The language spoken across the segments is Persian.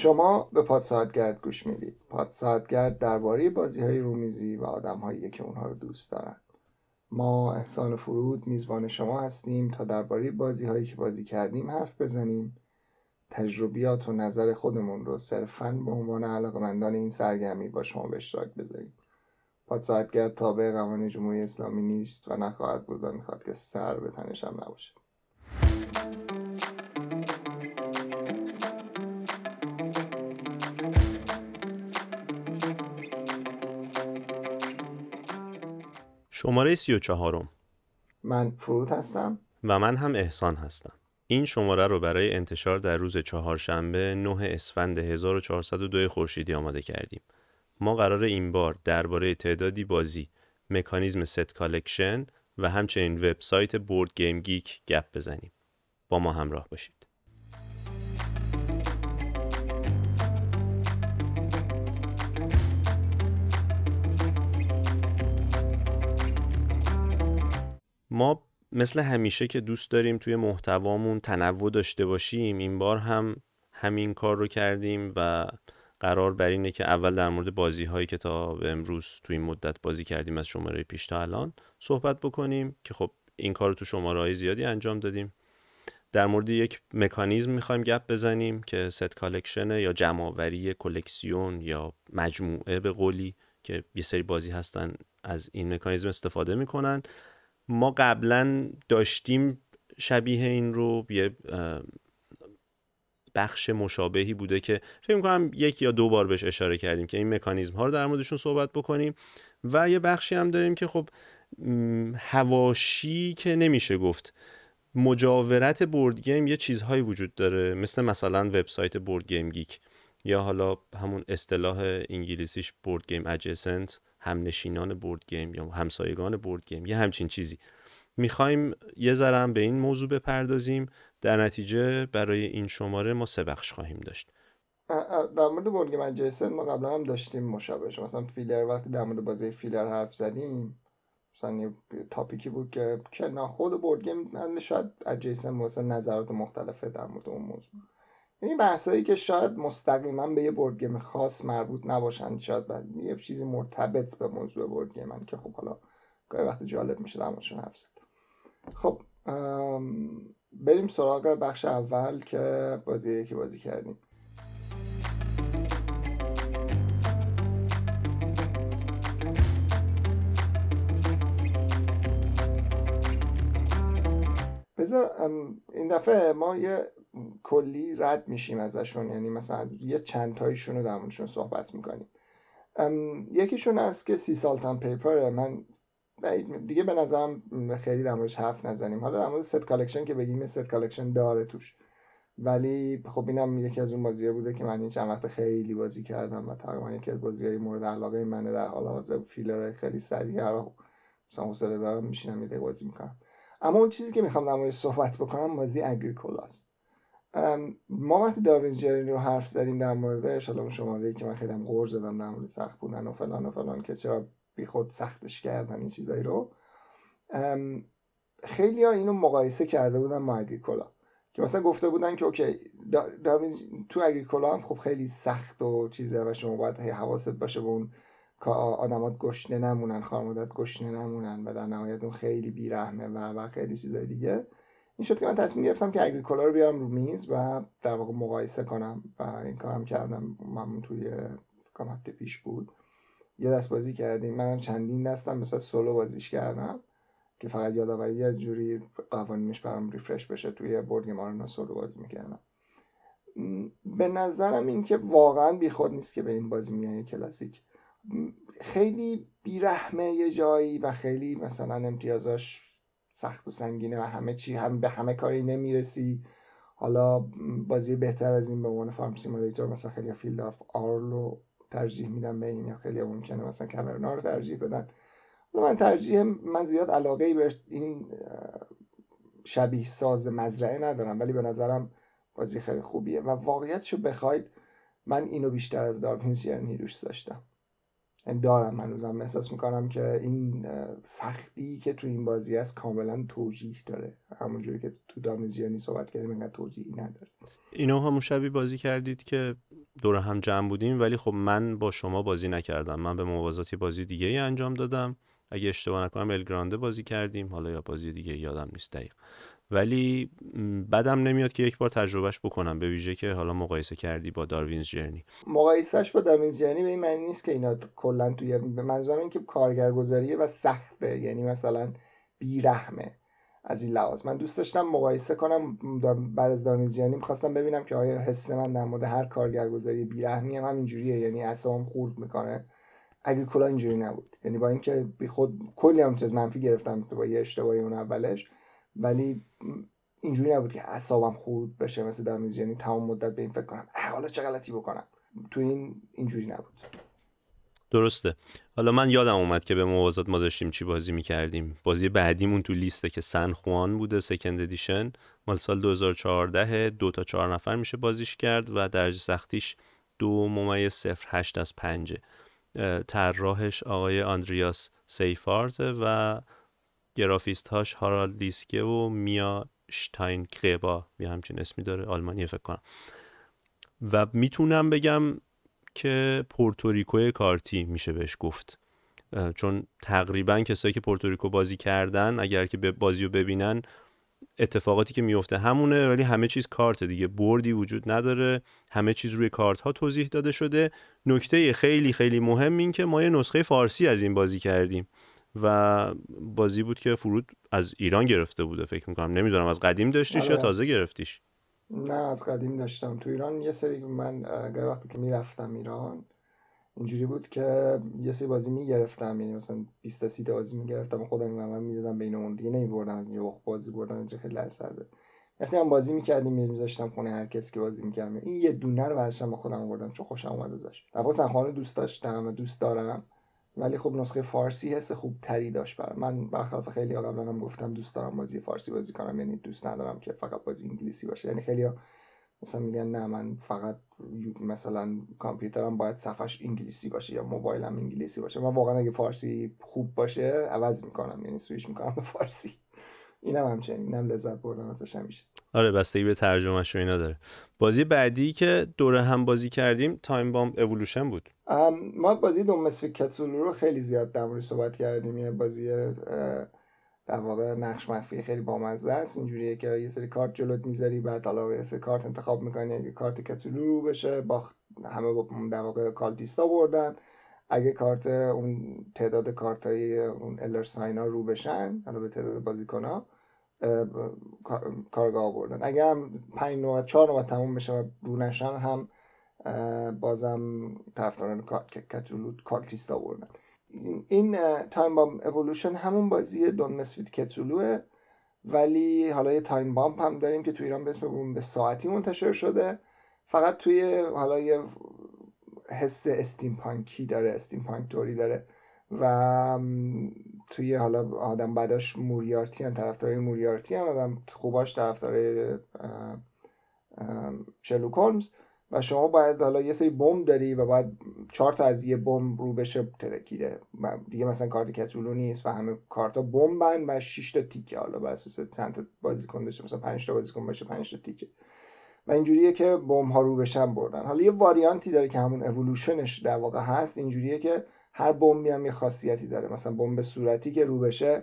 شما به پادساعتگرد گوش می‌دید. پادساعتگرد درباره بازی های رومیزی و آدم که اونها رو دوست دارن. ما احسان فرود میزبان شما هستیم تا درباره بازی هایی که بازی کردیم حرف بزنیم. تجربیات و نظر خودمون رو صرفا به عنوان علاقمندان این سرگرمی با شما به اشتراک بذاریم. پادساعتگرد تابع قوانین جمهوری اسلامی نیست و نخواهد بود و می‌خواد که سر به تنش هم نباشه. شماره سی و چهارم. من فرود هستم. و من هم احسان هستم. این شماره رو برای انتشار در روز چهارشنبه 9 اسفند 1402 خورشیدی آماده کردیم. ما قراره این بار درباره تعدادی بازی مکانیزم set collection و همچنین وبسایت BoardGameGeek گپ بزنیم. با ما همراه باشید. ما مثل همیشه که دوست داریم توی محتوامون تنوع داشته باشیم این بار هم همین کار رو کردیم و قرار بر اینه که اول در مورد بازی هایی که تا امروز توی این مدت بازی کردیم از شماره پیش تا الان صحبت بکنیم که خب این کار رو تو شماره های زیادی انجام دادیم. در مورد یک مکانیزم می‌خوایم گپ بزنیم که ست کالکشنه یا جمعآوری کلکسیون یا مجموعه به قولی که یه سری بازی هستن از این مکانیزم استفاده می‌کنن. ما قبلا داشتیم شبیه این رو یه بخش مشابهی بوده که فکر می‌کنم یک یا دو بار بهش اشاره کردیم که این مکانیزم ها رو در موردشون صحبت بکنیم و یه بخشی هم داریم که خب حواشی که نمیشه گفت. مجاورت board game یه چیزهایی وجود داره مثل مثلا وبسایت BoardGameGeek یا حالا همون اصطلاح انگلیسیش board game adjacent همنشینان board game یا همسایگان board game یه همچین چیزی. می‌خوایم یه ذره به این موضوع بپردازیم. در نتیجه برای این شماره ما سه بخش خواهیم داشت. در مورد بورد گیم ما قبلا هم داشتیم مشابهش مثلا فیلر وقتی در مورد بازی فیلر حرف زدیم مثلا topic ی بود که که خود board game شاید adjacent مثلا نظرات مختلفه در مورد اون موضوع. این بحثایی که شاید مستقیما به یه بورد گیم خاص مربوط نباشن شاید بعد یه چیزی مرتبط به موضوع بورد گیم که خب حالا گاهی وقت جالب میشه در موردشون حرف زد. خب بریم سراغ بخش اول که بازی که بازی کردیم. بذار این دفعه ما یه کلی رد میشیم ازشون. یعنی مثلا یه چند تایشون رو در موردشون صحبت می‌کنیم. یکیشون از که Sea Salt and Paper ه. من دیگه به نظرم خیلی در موردش حرف نزنیم. حالا در مورد set collection که بگیم set collection داره توش. ولی خب اینم یکی از اون بازیه بوده که من این چند وقت خیلی بازی کردم و تقریبا یکی از بازی های مورد علاقه منه در حال حاضر فیلر خیلی سریع مثلا حوصله دارم میشینم یه بازی می‌کنم. اما اون چیزی که می‌خوام در موردش صحبت بکنم بازی اگریکولاست ما وقتی داروین جرینی رو حرف زدیم در موردش حالا اون شماره که من خیلی هم غور زدم در مورد سخت بودن و فلان و فلان که چرا بی خود سختش کردن این چیزایی رو خیلی ها اینو مقایسه کرده بودن با اگریکولا که مثلا گفته بودن که اوکی داروین تو اگریکولا هم خب خیلی سخت و چیزه و شما باید حواست باشه به اون که آدمات گشنه نمونن خانوادت گشنه نمونن و در نهایت اون خیلی بیرحمه و و خیلی چیزای دیگه. این شد که من تصمیم گرفتم که اگریکولا رو بیارم رو میز و در واقع مقایسه کنم و این کارم کردم. من توی فکرم هفته پیش بود. یه دست بازی کردیم. منم چندین دستم مثلا سولو بازیش کردم که فقط یادآوری یه جوری قوانینش برام ریفرش بشه توی بورد گیم سولو بازی می‌کردم. به نظرم این که واقعا بیخود نیست که به این بازی میگن کلاسیک. خیلی بیرحمه یه جایی و خیلی مثلا امتیازاش سخت و سنگینه و همه چی هم به همه کاری نمی‌رسی. حالا بازی بهتر از این به عنوان farm simulator مثلا خیلی Field of Arle رو ترجیح میدم به این یا خیلی ممکنه مثلا Caverna رو ترجیح بدن. من ترجیح من زیاد علاقه به این شبیه ساز مزرعه ندارم ولی به نظرم بازی خیلی خوبیه. و واقعیتشو بخواید من اینو بیشتر از داروین سیرنی دوست داشتم. یعنی دارم هنوزم احساس می‌کنم که این سختی که تو این بازی هست کاملا توجیه داره. همونجوری که تو دامیزیانی صحبت کردیم اینقدر توجیهی نداره. اینا همون شبی بازی کردید که دور هم جمع بودیم ولی خب من با شما بازی نکردم. من به موازاتی بازی دیگه ای انجام دادم. اگه اشتباه نکنم الگرانده بازی کردیم. حالا یا بازی دیگه یادم نیست دقیق ولی بدم نمیاد که یک بار تجربهش بکنم به ویژه که حالا مقایسه کردی با داروینز جرنی. مقایسهش با داروینز جرنی به این معنی نیست که اینا کلا توی منظورم این که کارگرگذاریه و سخته یعنی مثلا بیرحمه از این لحاظ. من دوست داشتم مقایسه کنم بعد از داروینز جرنی می‌خواستم ببینم که آیا حس من در مورد هر کارگرگذاری بیرحمی هم همینجوریه یعنی اعصابم خورد می‌کنه. اگریکولا اینجوری نبود. یعنی با اینکه بی خود کلی هم چیز منفی گرفتم با یه اشتباهی اون اولش. ولی اینجوری نبود که اعصابم خورد بشه مثل در یعنی تمام مدت به این فکر کنم حالا چه غلطی بکنم؟ تو این اینجوری نبود. درسته. حالا من یادم اومد که به موازات ما داشتیم چی بازی می‌کردیم. بازی بعدیمون تو لیسته که سن خوان بوده سکند ادیشن مال سال 2014 دو تا چهار نفر میشه بازیش کرد و درجه سختیش دو ممیز صفر هشت از پنجه. طراحش آقای آندریاس سیفارت و گرافیست هاش هارالد لیسکه و میا شتاینگربا یه همچین اسمی داره آلمانی فکر کنم. و می‌تونم بگم که پورتوریکوی کارتی میشه بهش گفت. چون تقریبا کسایی که پورتوریکو بازی کردن اگر که بازی رو ببینن اتفاقاتی که میفته همونه ولی همه چیز کارت دیگه. board ی وجود نداره همه چیز روی کارت ها توضیح داده شده. نکته خیلی خیلی مهم این که ما یه نسخه فارسی از این بازی کردیم. و بازی بود که فرود از ایران گرفته بوده فکر می‌کنم. نمی‌دونم از قدیم داشتیش یا آره. تازه گرفتیش؟ نه از قدیم داشتم. تو ایران یه سری من وقتی که می‌رفتم ایران اینجوری بود که یه سری بازی می‌گرفتم. یعنی مثلا 20 تا 30 تا بازی می‌گرفتم خودم من می‌دادم بین اون دیگه نمیبردم از اینجا بازی بردن اینجا خیلی سرده رفتیم بازی می‌کردیم میذاشتم خونه هر کسی که بازی می‌کردم این یه دونه رو برشم خودم آوردم چون خوشم اومد ازش. در خانه دوست داشتم و دوست دارم. ولی خب نسخه فارسی حس خوب تری داشت برای من برخلاف خیلی قبلا هم گفتم دوست دارم بازی فارسی بازی کنم یعنی دوست ندارم که فقط بازی انگلیسی باشه. یعنی خیلی مثلا میگن نه من فقط مثلا کامپیوترم باید صفحش انگلیسی باشه یا موبایلم انگلیسی باشه. من واقعا اگه فارسی خوب باشه عوض می‌کنم یعنی سویش می‌کنم به فارسی. اینم همچنین اینم لذت بردم ازش همیشه. آره بستگی به ترجمهش و اینا داره. بازی بعدی که دوره هم بازی کردیم Time Bomb Evolution بود. ما بازی Don't Mess with Cthulhu رو خیلی زیاد در صحبت کردیم. یه بازی در واقع نقش مخفی خیلی بامزه است. اینجوریه که یه سری کارت جلوت می‌ذاری بعد حالا یه سری کارت انتخاب می‌کنی اگه کارت Cthulhu رو بشه. با همه با در واقع cultist ا بردن اگه کارت اون تعداد کارت های اون Elder Sign ا رو بشن حالا به تعداد بازیکن ها کارآگاها بردن. اگر هم 5 نوبت 4 نوبت تموم بشه و رو نشن هم بازم طرفداران Cthulhu cultist ا بردن. این Time Bomb Evolution همون بازی Don't Mess with Cthulhu ه ولی حالا یه Time Bomb هم داریم که تو ایران به اسم بمب ساعتی منتشر شده. فقط توی حالا یه حس steampunk ی داره steampunk طوری داره و توی حالا آدم بعداش موریارتی هم طرفدارای موریارتی هم آدم خوباش طرفدارای شلوک هولمز و شما باید حالا یه سری بمب داری و باید چهار تا از یه بمب رو بشه ترکیده دیگه مثلا کارت کتولو نیست و همه کارتا بمبن و 6 تا تیکه حالا بر اساس چند تا بازیکن داشته مثلا 5 تا بازیکن باشه 5 تا تیکه. و اینجوریه که بمب ها رو بشن بردن. حالا یه واریانتی داره که همون اولوشنش در واقع هست اینجوریه که هر بمبی هم یه خاصیتی داره. مثلا بمب صورتی که رو بشه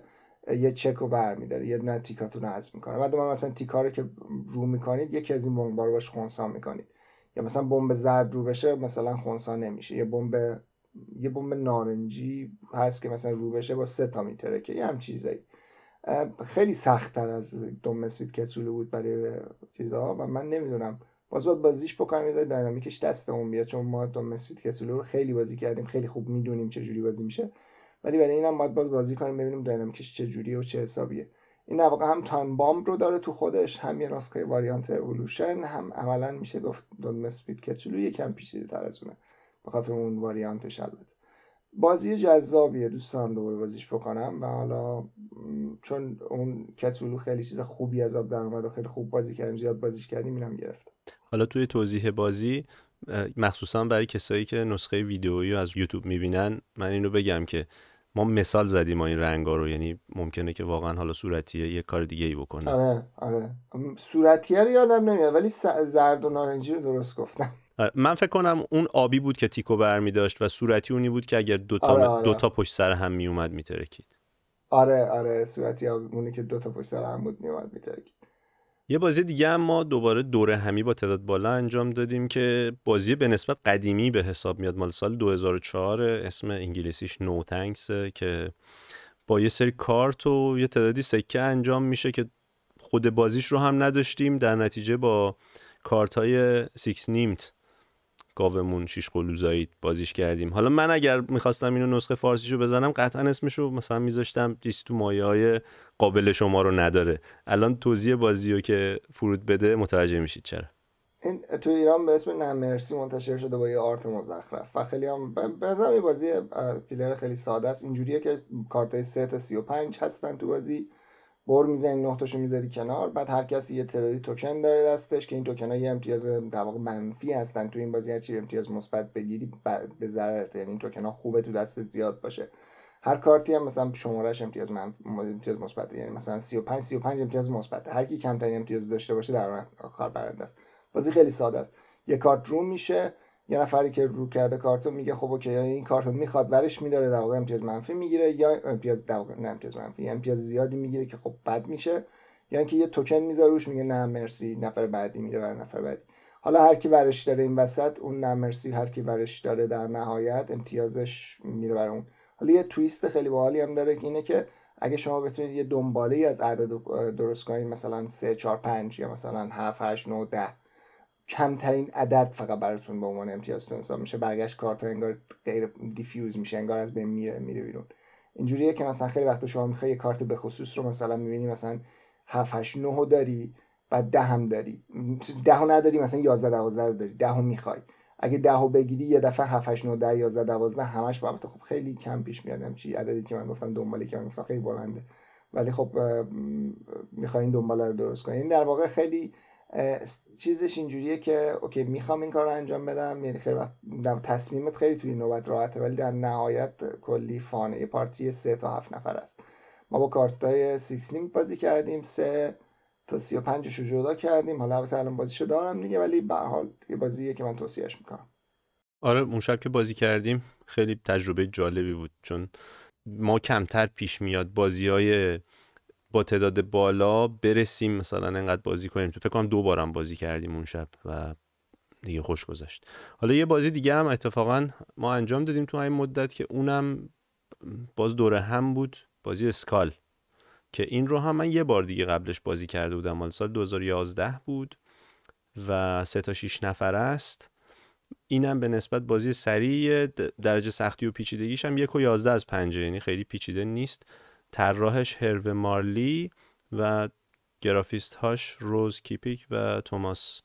یه چک رو برمیداره یه دونه تیکاتون رو حذف می‌کنه. بعد من مثلا تیکا رو که رو می‌کنید یکی از این بمب رو باش خونسا می‌کنید. یا مثلا بمب زرد رو بشه مثلا خونسا نمیشه. یه بمب یه بمب نارنجی هست که مثلا رو بشه با سه تا میتره که یه هم چیزایی. خیلی سختتر از دوم مسوید کتسولو بود برای چیزها و من نمی‌دونم. باز باید بازیش بکنم یه دینامیکش دستمون بیاد چون ما دوم مسوید کتسولو رو خیلی بازی کردیم خیلی خوب می‌دونیم چه جوری بازی میشه. ولی برای اینم باید باز بازی کنیم ببینیم دینامیکش چه جوریه و چه حسابیه. این در واقع هم تایم بامب رو داره تو خودش هم یه نسخه واریانت اولوشن هم عملا میشه گفت دون مسپید کتولو یکم پیچیده تر از اونه. اون واریانتش البته. بازی جذابیه دوست دارم دوباره بازیش بکنم و حالا چون اون کتولو خیلی چیز خوبی از آب در اومد و خیلی خوب بازی کردیم زیاد بازیش کردیم اینم گرفت حالا توی توضیح بازی مخصوصا برای کسایی که نسخه ویدئویی از یوتیوب می‌بینن من اینو بگم که ما مثال زدیم ما این رنگا رو یعنی ممکنه که واقعا حالا صورتیه یه کار دیگه ای بکنه. آره آره. صورتیه رو یادم نمیاد ولی زرد و نارنجی رو درست گفتم. من فکر کنم اون آبی بود که تیکو برمی داشت و صورتی اونی بود که اگر دوتا, آره آره. دوتا پشت سر هم می اومد می ترکید آره آره صورتی اونی که دوتا پشت سر هم بود می اومد می ترکید یه بازی دیگه هم ما دوباره دوره همی با تعداد بالا انجام دادیم که بازی به نسبت قدیمی به حساب میاد. مال سال 2004 اسم انگلیسیش No Thanks که با یه سری کارت و یه تعدادی سکه انجام میشه که خود بازیش رو هم نداشتیم. در نتیجه با کارت های 6 nimmt گاومون شیش قلو زاییده بازیش کردیم. حالا من اگر می‌خواستم اینو نسخه فارسیشو بزنم قطعا اسمشو مثلا میذاشتم دیست تو مایه های قابل شما رو نداره. الان توضیح بازی رو که فرود بده متوجه میشید چرا. این تو ایران به اسم نمرسی منتشر شده با یه آرت مزخرف و خیلی هم بازی فیلر خیلی ساده است. اینجوریه که کارت 3 تا 35 هستن تو بازی. بر می‌زنی نه تاشو می‌ذاری کنار. بعد هر کسی یه تعدادی توکن داره دستش که این توکن یه امتیاز در واقع منفی هستن. تو این بازی هرچی امتیاز مثبت بگیری به ضررت. یعنی این توکن ها خوبه تو دستت زیاد باشه. هر کارتی هم مثلا شمارش امتیاز من امتیاز مثبت یعنی مثلا 35 35 امتیاز مثبت هر کی کمترین امتیاز داشته باشه در آخر برنده است. بازی خیلی ساده است. یه کارت رو میشه. یه نفری که رو کرده کارتو میگه خب اوکی این کارتو می‌خواد ورش میداره در واقع امتیاز منفی می‌گیره یا امتیاز در واقع نه امتیاز منفی امتیاز زیادی می‌گیره که خب بد میشه یا یعنی اینکه یه توکن می‌ذاره روش میگه نه مرسی نفر بعدی میره برای نفر بعدی. حالا هر کی ورش داره این وسط اون نه مرسی هر کی ورش داره در نهایت امتیازش میره برای اون. حالا یه تویست خیلی باحالی هم داره که اینه که اگه شما بتونید یه دنباله ای از اعداد درست کنید مثلا 3 4 5 یا مثلا 7 8 9 10 کمترین عدد فقط براتون به عنوان امتیازتون حساب میشه. برگشت کارت انگار غیر دیفیوز میشه انگار از بین میره میره بیرون. اینجوریه که مثلا خیلی وقت شما می‌خوای یه کارت به خصوص رو مثلا می‌بینی مثلا 7 8 9 داری بعد ده هم داری. ده نداری مثلا 11 12 رو داری. ده می‌خوای. اگه ده بگیری یه دفعه 7 8 9 10 11 12 همش با خب خیلی کم پیش میاد. چی عددی که من گفتم دنبالی که من گفتم خیلی بلنده. ولی خب می‌خواین دنباله رو درست کنین در واقع خیلی چیزش اینجوریه که اوکی می‌خوام این کار رو انجام بدم یعنی خیلی وقت تصمیمت خیلی توی نوبت راحته ولی در نهایت کلی fun ه party سه تا هفت نفر است. ما با کارت های سیکس نیم بازی کردیم سه تا سی و پنجش رو جدا کردیم. حالا البته الان بازیشو دارم دیگه ولی به حال یه بازیه که من توصیهش می‌کنم. آره اون شب که بازی کردیم خیلی تجربه جالبی بود چون ما کمتر پیش میاد بازی های تعداد بالا برسیم مثلا انقدر بازی کنیم. تو فکر کنم دو بارم بازی کردیم اون شب و دیگه خوش گذشت. حالا یه بازی دیگه هم اتفاقا ما انجام دادیم تو این مدت که اونم باز دوره هم بود بازی اسکال. که این رو هم من یه بار دیگه قبلش بازی کرده بودم. مال سال 2011 بود و سه تا 6 نفر است. اینم به نسبت بازی سریع درجه سختی و پیچیدگیش هم یک و یازده از پنجه. یعنی خیلی پیچیده نیست. طراحش هرو مارلی و گرافیست هاش روز کیپیک و توماس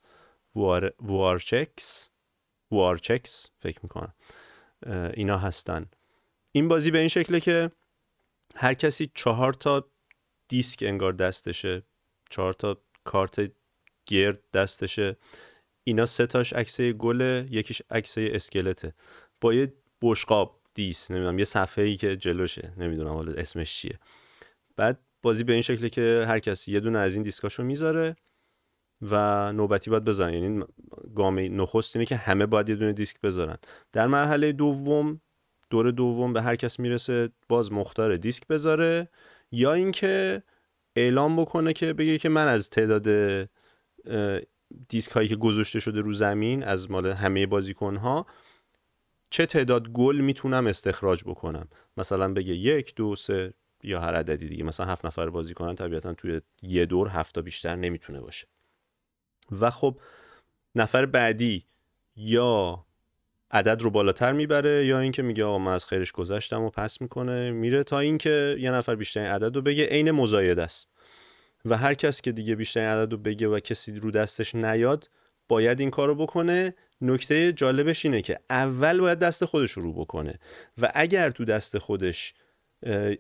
وار... وارچکس وارچکس فکر می‌کنم اینا هستن. این بازی به این شکله که هر کسی چهار تا دیسک انگار دستشه چهار تا کارت گرد دستشه اینا سه تاش عکسه گله یکیش عکسه اسکلته. با یه بشقاب دیس نمی‌دونم یه صفحه ای که جلوشه نمی‌دونم حالا اسمش چیه. بعد بازی به این شکله که هر کسی یه دونه از این دیسکاشو می‌ذاره و نوبتی باید بزنن یعنی گام نخست اینه که همه باید یه دونه دیسک بذارن. در مرحله دوم دور دوم به هر کس می‌رسه باز مختار دیسک بذاره یا اینکه اعلام بکنه که بگه که من از تعداد دیسک هایی که گذاشته شده رو زمین از مال همه بازیکن ها چه تعداد گل می‌تونم استخراج بکنم؟ مثلا بگه یک دو سه یا هر عددی دیگه. مثلا هفت نفر بازی کنن طبیعتا توی یه دور هفت تا بیشتر نمی‌تونه باشه. و خب نفر بعدی یا عدد رو بالاتر می‌بره یا اینکه میگه آقا من از خیرش گذشتم و پس می‌کنه میره تا اینکه یه نفر بیشترین عدد رو بگه عین مزاید است. و هر کس که دیگه بیشترین عدد رو بگه و کسی رو دستش نیاد باید این کار رو بکنه نکته جالبش اینه که اول باید دست خودش رو بکنه و اگر تو دست خودش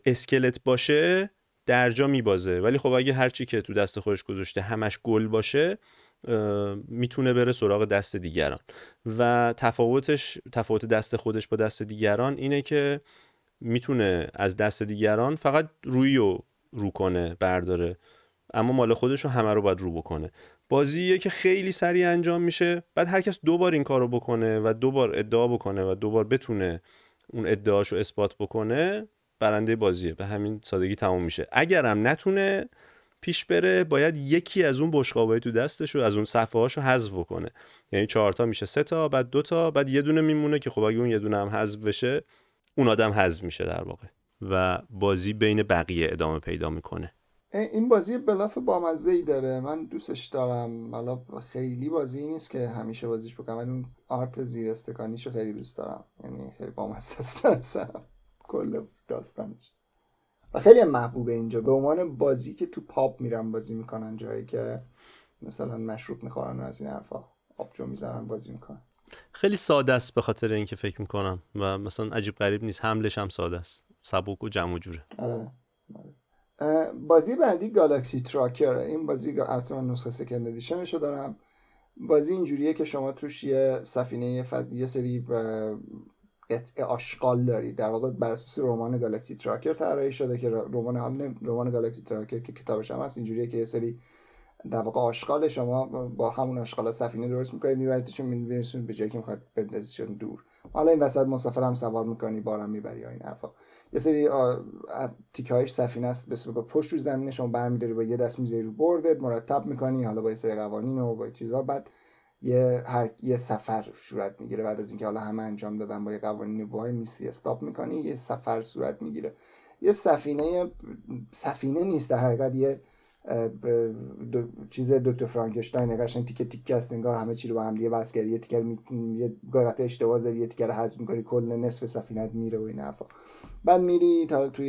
اسکلت باشه درجا میبازه. ولی خب اگه هرچی که تو دست خودش گذاشته همش گل باشه می‌تونه بره سراغ دست دیگران. و تفاوتش تفاوت دست خودش با دست دیگران اینه که می‌تونه از دست دیگران فقط روی رو رو کنه برداره. اما مال خودش رو همه رو باید رو بکنه. بازیه که خیلی سریع انجام میشه. بعد هر کس دو بار این کارو بکنه و دو بار ادعا بکنه و دو بار بتونه اون ادعاشو اثبات بکنه برنده بازیه به همین سادگی تموم میشه. اگرم نتونه پیش بره باید یکی از اون بشقابای تو دستش از اون صفحه هاشو حذف بکنه. یعنی چهار تا میشه سه تا بعد دو تا بعد یه دونه میمونه که خب اگه اون یه دونه هم حذف بشه اون آدم حذف میشه در واقع. و بازی بین بقیه ادامه پیدا می‌کنه. این بازی بلاف بامزه ای داره. من دوستش دارم. حالا خیلی بازی نیست که همیشه بازیش بکنم ولی اون آرت زیر استکانیشو خیلی دوست دارم. یعنی خیلی بامزه است کل داستانش. و خیلی محبوبه اینجا. به عنوان بازی که تو پاپ میرن بازی می‌کنن جایی که مثلا مشروب می‌خورن و از این حرفا آبجو می‌زنن بازی می‌کنن. خیلی ساده است به خاطر اینکه فکر می‌کنم. و مثلا عجیب غریب نیست. حملش هم ساده است. سبک و جمع و جوره. آره. آره. بازی بعدی گالاکسی تراکر این بازی البته من نسخه سکند ادیشنشو دارم. بازی اینجوریه که شما توش یه سفینه فد... یه سری قطعه آشغال داری. در واقع بر اساس رمان گالاکسی تراکر طراحی شده که رمان هم رمان گالاکسی تراکر که کتابش هم هست اینجوریه که یه سری در واقع آشغال شما با همون آشغال سفینه درست می‌کنید میبریدشون میرسونید به جایی که می‌خواد بندازیشون دور. حالا این وسط مسافر هم سوار می‌کنی بارم می‌بری این حرفا. یه سری تیکه هایش سفینه است به با پشت رو زمین شما برمیداری با یه دست می‌ذاری رو بردت مرتب می‌کنی حالا با یه سری قوانین و با چیزا. بعد یه هر یه سفر صورت می‌گیره. بعد از اینکه حالا همه انجام دادن با یه قوانین وای میسی استاپ می‌کنی یه سفر صورت می‌گیره. یه سفینه سفینه نیست در حقیقت یه دو... چیز دکتر فرانکشتاین قشنگ تیکه تیکه است انگار همه چی رو با هم دیگه بس کردی یه تیکه می... یه گاهی اشتباه زدی یه تیکه رو حذف می‌کنی کل نصف سفینت میره و این حرفا. بعد میری تا توی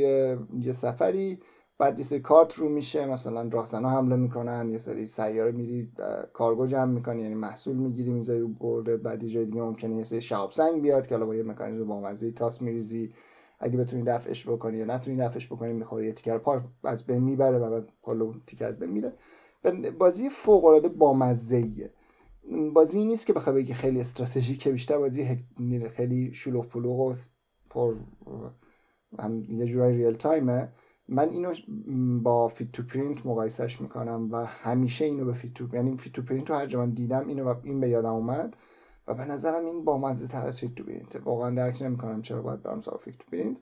یه سفری بعد یه سری کارت رو میشه مثلا راهزنا حمله می‌کنن یه سری سیاره میری کارگو جمع می‌کنی یعنی محصول می‌گیری می‌ذاری رو board ه بعد یه جای دیگه ممکنه یه سری شهاب سنگ بیاد که حالا با یه مکانیزم با تاس میریزی. اگه بتونی دفعش بکنی یا نتونی دفعش بکنی می‌خوره یه تیکه پاره از بین می‌بره و بعد کل اون تیکه از بین میره. بازی فوق العاده بامزه بازی نیست که بخوای بگی خیلی استراتژیکه بیشتر بازی خیلی شلوغ پلوغ و پر هم یه جورای real time ه. من اینو با Fit to Print مقایسش می‌کنم و همیشه اینو به Fit to یعنی Fit to Print رو هر من دیدم اینو و این به یادم اومد. و به نظرم این با مزه تر از Fit to Print. واقعا درک نمی‌کنم چرا باید برم سراغ Fit to Print.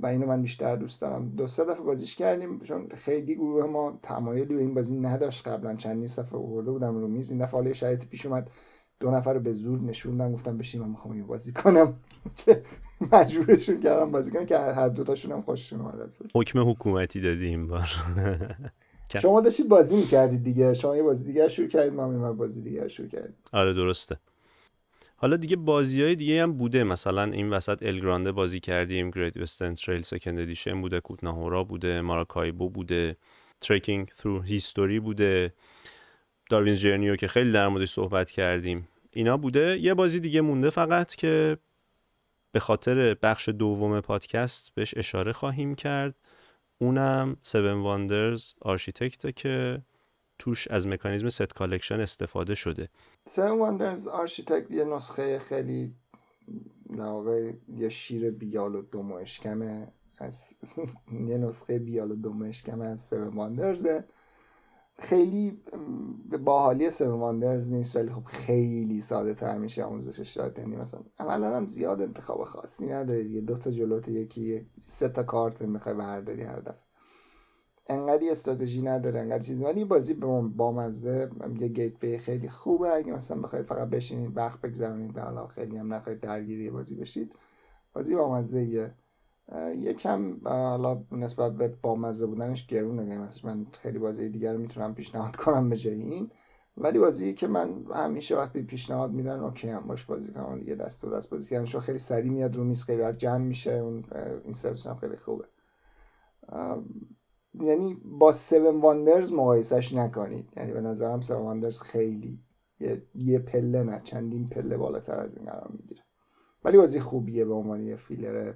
و اینو من بیشتر دوست دارم. دو سه دفعه بازیش کردیم چون خیلی گروه ما تمایلی به این بازی نداشت. قبلا چندین صفحه آورده بودم رو میز. این دفعه حالا شرایط پیش اومد. دو نفر رو به زور نشوندم. گفتم بشین من می‌خوام این بازی کنم. که مجبورشون کردم بازی کنم که هر دوتاشون هم خوششون اومد حکم حکومتی دادی این بار شما داشتید بازی می‌کردید دیگه. شما یه بازی دیگه شروع کردید ما بازی دیگه شروع کردیم. آره درسته. حالا دیگه بازی های دیگه هم بوده. مثلا این وسط El Grande بازی کردیم. Great Western Trail Second Edition بوده. Kutná Hora بوده. Maracaibo بوده. Trekking Through History بوده. Darwin's Journey که خیلی در موردش صحبت کردیم. اینا بوده. یه بازی دیگه مونده فقط که به خاطر بخش دوم پادکست بهش اشاره خواهیم کرد. اونم 7 Wonders Architects ه که توش از مکانیزم set collection استفاده شده. 7 Wonders Architects یه نسخه خیلی واقع یه شیر بیال و اشکمه از یه نسخه بیال و اشکمه از 7 Wonders ه خیلی به باحالی Seven Wonders نیست ولی خب خیلی ساده تر میشه آموزشش داد. یعنی مثلا عملا هم زیاد انتخاب خاصی نداری یه دو تا جلوت یکی سه تا کارت می‌خوای برداری هر دفعه. انقدی استراتژی نداره انقدر چیز. ولی بازی با مزه یه گیت خیلی خوبه. اگه مثلا بخوای فقط بشینید وقت بگذرونید حالا خیلی هم نخواهید درگیری بازی بشید بازی با مزه یکم حالا نسبت به بامزه بودنش گرونه. قیمتش من خیلی بازی دیگر می‌تونم پیشنهاد کنم به جای این. ولی بازی که من همیشه وقتی پیشنهاد میدن اوکی هم باش بازی کنم. یه دست و دست بازی چون خیلی سریع میاد رو میز خیلی جمع میشه. اون این هم خیلی خوبه. یعنی با 7 Wonders مقایسش نکنید. یعنی به نظرم 7 Wonders خیلی یه, یه پله نه چندین پله بالاتر از این قرار می‌گیره. ولی بازی خوبیه به عنوان یه فیلر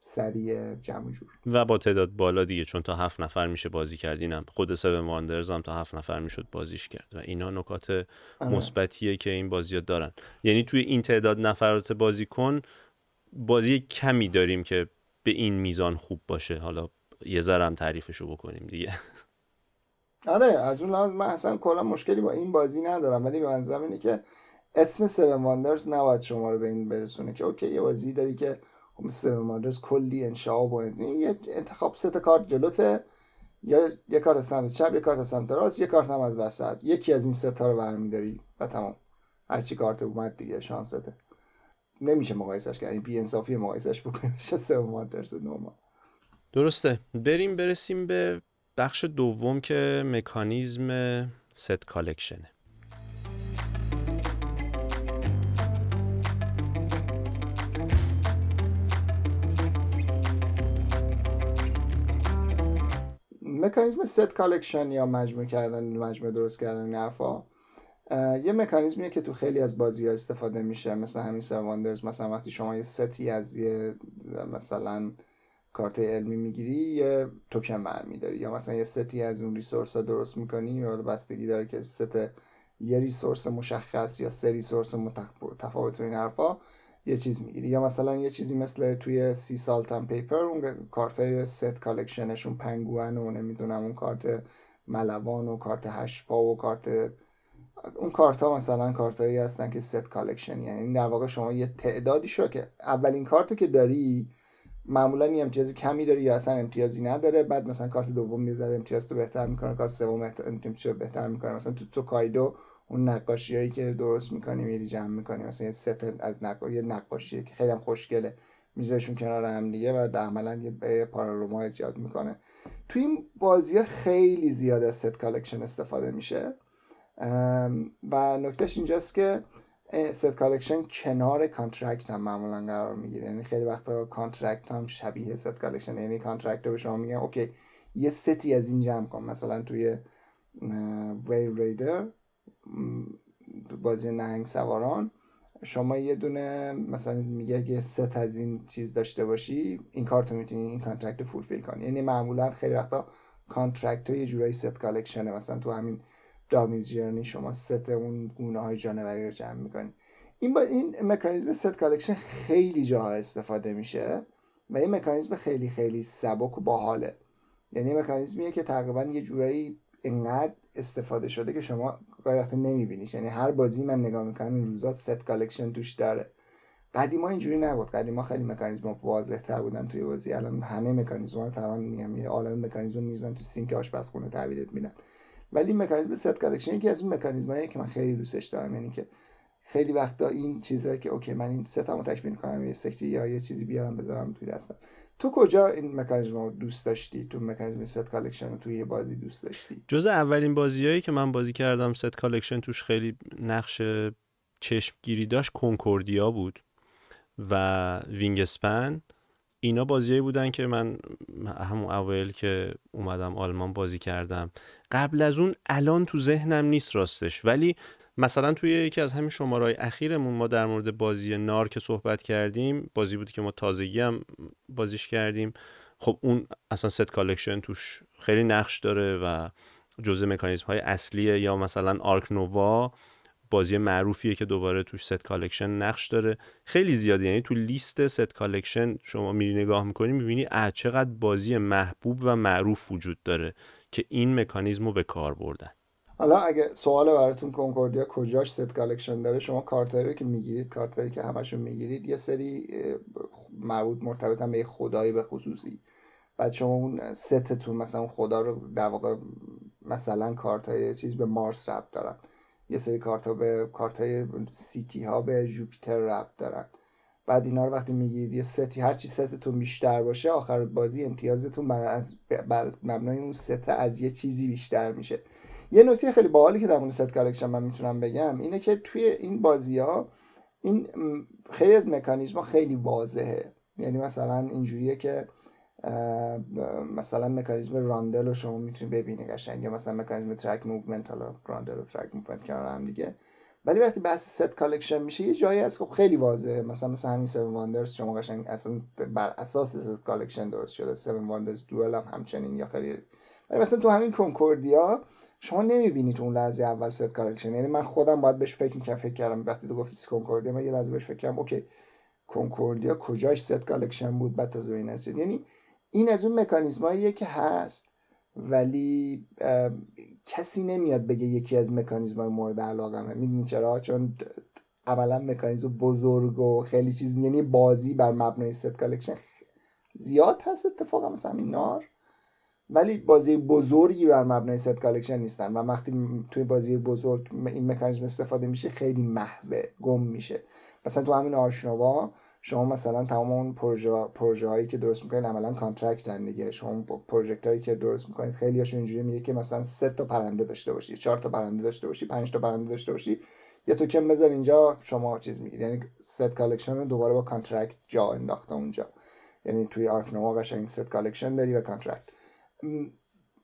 سریع جمع جور. و با تعداد بالا دیگه چون تا هفت نفر میشه بازی کردینم خود Seven Wonders هم تا هفت نفر می‌شد بازیش کرد. و اینا نکات آره. مثبتیه که این بازی ها دارن. یعنی توی این تعداد نفرات بازی کن بازی کمی داریم که به این میزان خوب باشه. حالا یه ذرم تعریفشو بکنیم دیگه. آره از اون لحاظ من اصلا کلا مشکلی با این بازی ندارم ولی به منظورم اینه که اسم 7 Wonders نباید شما رو به این برسونه که اوکی یه بازی داری که خب 7 Wonders کلی انشا و یه انتخاب سه تا کارت جلوته یا یه کارت سمت چپ یه کارت سمت راست یه کارت هم از وسط. یکی از این سه تا رو برمیداری و تمام. هر چی کارت اومد دیگه شانسته نمیشه مقایسش کرد. این بی انصافی مقایسش بکنیم میشه 7 Wonders نرمال درسته. بریم برسیم به بخش دوم که مکانیزم set collection ـه. مکانیزم set collection یا مجموعه کردن مجموعه درست کردن این یه مکانیزمیه که تو خیلی از بازی ها استفاده میشه. مثل همین 7 Wonders مثلا وقتی شما یه ستی از یه مثلا کارت علمی می‌گیری یه توکن برمیداری یا مثلا یه ستی از اون resource ها درست می‌کنی یا بستگی داره که ست یه resource مشخص یا سه resource متفاوت این حرفا یه چیز می‌گیری. یا مثلا یه چیزی مثل توی Sea Salt & Paper اون کارت set collection شون پنگوئن و نمی‌دونم اون کارت ملوان و کارت هشت‌پا و کارت اون کارت ها مثلا کارت هایی هستن که set collection. یعنی در واقع شما یه تعدادی شو که اولین کارت که داری معمولا یه امتیاز کمی داری یا اصلا امتیازی نداره. بعد مثلا کارت دوم می‌ذاره امتیاز تو بهتر می‌کنه کارت سوم امتیاز بهتر می‌کنه. مثلا تو توکایدو اون نقاشی هایی که درست می‌کنی میری جمع می‌کنی مثلا یه ست از نقاشی نقاشی که خیلی هم خوشگله میذارشون کنار هم دیگه و عملا یه پانوراما ایجاد می‌کنه. تو این بازی ها خیلی زیاد از set collection استفاده میشه. و نکتهش اینجاست که set collection کنار contract هم معمولا قرار می‌گیره. یعنی خیلی وقتا contract هم شبیه set collection یعنی contract به شما میگن اوکی یه ستی از این جمع کن. مثلا توی Whale Riders بازی نهنگ سواران شما یه دونه مثلا میگه که ست از این چیز داشته باشی این کارتو می‌تونی این contract fulfill کنی. یعنی معمولا خیلی وقتا contract ها یه جورایی set collection ـه مثلا تو همین Darwin's Journey شما ست اون گونه های جانوری رو جمع می‌کنی. این با این مکانیزم set collection خیلی جاها استفاده میشه و این مکانیزم خیلی خیلی سبک و باحاله. یعنی مکانیزمیه که تقریبا یه جورایی انقدر استفاده شده که شما گاهی وقتا نمیبینیش. یعنی هر بازی من نگاه می‌کنم این روزا set collection توش داره. قدیما اینجوری نبود. قدیما خیلی مکانیزم واضح تر بودن توی بازی. الان همه مکانیزم رو تقریبا میگم. یه عالم مکانیزم میریزن تو سینک آشپزخونه تحویلت میدن. ولی مکانیزم set collection یکی از اون مکانیزمایی که من خیلی دوستش دارم یعنی که خیلی وقتا این چیزایی که اوکی من این ستمو تکمیل کنم یه ستی یا یه چیزی بیارم بذارم توی دستم. تو کجا این مکانیزم رو دوست داشتی؟ تو مکانیزم set collection رو توی یه بازی دوست داشتی؟ جز اولین بازیایی که من بازی کردم set collection توش خیلی نقش چشمگیری داشت کنکوردیا بود و Wingspan. اینا بازیایی بودن که من همون اول که اومدم آلمان بازی کردم. قبل از اون الان تو ذهنم نیست راستش. ولی مثلا توی یکی از همین شمارهای اخیرمون ما در مورد بازی نار که صحبت کردیم بازی بود که ما تازگی هم بازیش کردیم. خب اون اصلا set collection توش خیلی نقش داره و جزء مکانیزم های اصلیه. یا مثلا Ark Nova بازی معروفیه که دوباره توش set collection نقش داره. خیلی زیاده یعنی تو لیست set collection شما میری نگاه می‌کنی می‌بینی اه چقدر بازی محبوب و معروف وجود داره که این مکانیزم رو به کار بردن. حالا اگه سوال براتون کنکوردیا کجاش set collection داره شما کارتایی که می‌گیرید کارتایی که همشون می‌گیرید یه سری مربوط مرتبط به خدایی به خصوصی. بعد شما اون ستتون مثلا خدا رو در واقع مثلا کارتای چیز به مارس ربط دارن. یه سری کارت ها به کارت های city ها به جوپیتر ربط دارن. بعد اینا رو وقتی می‌گیرید یه ستی هر چی ستتون بیشتر باشه آخر بازی امتیازتون بر, از بر مبنای اون ست از یه چیزی بیشتر میشه. یه نکته خیلی باحالی که در مورد set collection من می‌تونم بگم اینه که توی این بازی ها این خیلی از مکانیزم خیلی واضحه. یعنی مثلا اینجوریه که مثلا مکانیزم rondel رو شما می‌تونید ببینید قشنگ یا مثلا مکانیزم track movement حالا rondel و track movement کنار هم دیگه. ولی وقتی بحث set collection میشه یه جایی هست خب خیلی واضحه. مثلا مثلا همین 7 Wonders شما قشنگ اصلا بر اساس set collection درست شده. 7 Wonders Duel هم همچنین یا خیلی. ولی مثلا تو همین کنکوردیا شما نمی‌بینید اون لحظه اول set collection. یعنی من خودم باید بهش فکر می‌کنم فکر کردم وقتی تو گفتی کنکوردیا من یه لحظه بهش فکر کردم اوکی کنکوردیا کجاش set collection بود؟ بعد تا این یعنی این از اون مکانیزماییه که هست ولی کسی نمیاد بگه یکی از مکانیزم های مورد علاقمه. می‌دونی چرا؟ چون اولا مکانیزم بزرگ و خیلی چیز یعنی بازی بر مبنای set collection زیاد هست اتفاقا مثلا این نار. ولی بازی بزرگی بر مبنای set collection نیستن و وقتی توی بازی بزرگ این مکانیزم استفاده میشه خیلی محوه گم میشه. مثلا تو همین آشنوا شما مثلا تمام اون پروژه پروژه هایی که درست می‌کنید عملا contract دیگه. شما project هایی که درست می‌کنید خیلی هاشون اینجوری میگه که مثلا سه تا پرنده داشته باشی چهار تا پرنده داشته باشی پنج تا پرنده داشته باشی یه توکن بذار اینجا شما چیز میگید یعنی set collection دوباره با contract جا انداخته اونجا. یعنی توی Ark Nova قشنگ set collection داری و contract.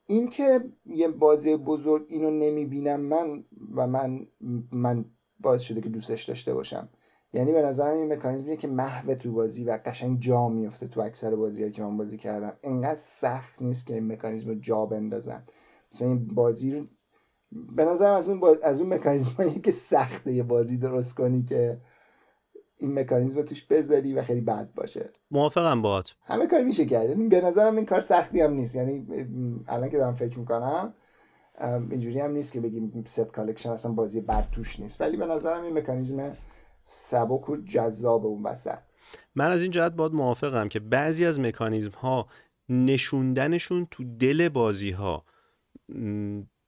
این که یه بازی بزرگ اینو نمی‌بینم من و من من باعث شده که دوستش داشته باشم. یعنی به نظرم این مکانیزمیه که محو تو بازی و قشنگ جا میفته تو اکثر بازی که من بازی کردم. انقدر سخت نیست که این مکانیزم رو جا بندازن. مثلا این بازی رو به نظرم از اون, از اون مکانیزم که سخته یه بازی درست کنی که این مکانیزم توش بذاری و خیلی بد باشه. موافقم باهات. همه کاری میشه کرد یعنی به نظرم این کار سختی هم نیست. یعنی الان که دارم فکر می‌کنم اینجوری هم نیست که بگیم set collection اصلا بازی بد توش نیست. ولی به نظرم این مکانیزم سبک و جذاب اون وسط. من از این جهت باید موافقم که بعضی از مکانیزم ها نشوندنشون تو دل بازی ها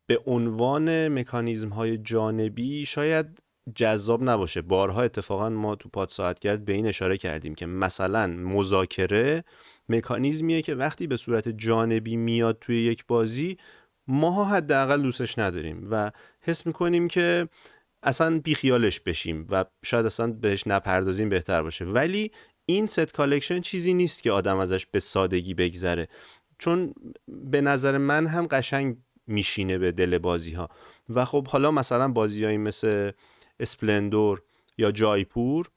به عنوان مکانیزم های جانبی شاید جذاب نباشه. بارها اتفاقا ما تو پاد ساعت به این اشاره کردیم که مثلا مذاکره مکانیزمیه که وقتی به صورت جانبی میاد توی یک بازی ماها حداقل دوستش نداریم و حس می‌کنیم که اصلا بیخیالش بشیم و شاید اصلا بهش نپردازیم بهتر باشه. ولی این set collection چیزی نیست که آدم ازش به سادگی بگذره. چون به نظر من هم قشنگ میشینه به دل بازی ها و خب حالا مثلا بازیهایی مثل Splendor یا Jaipur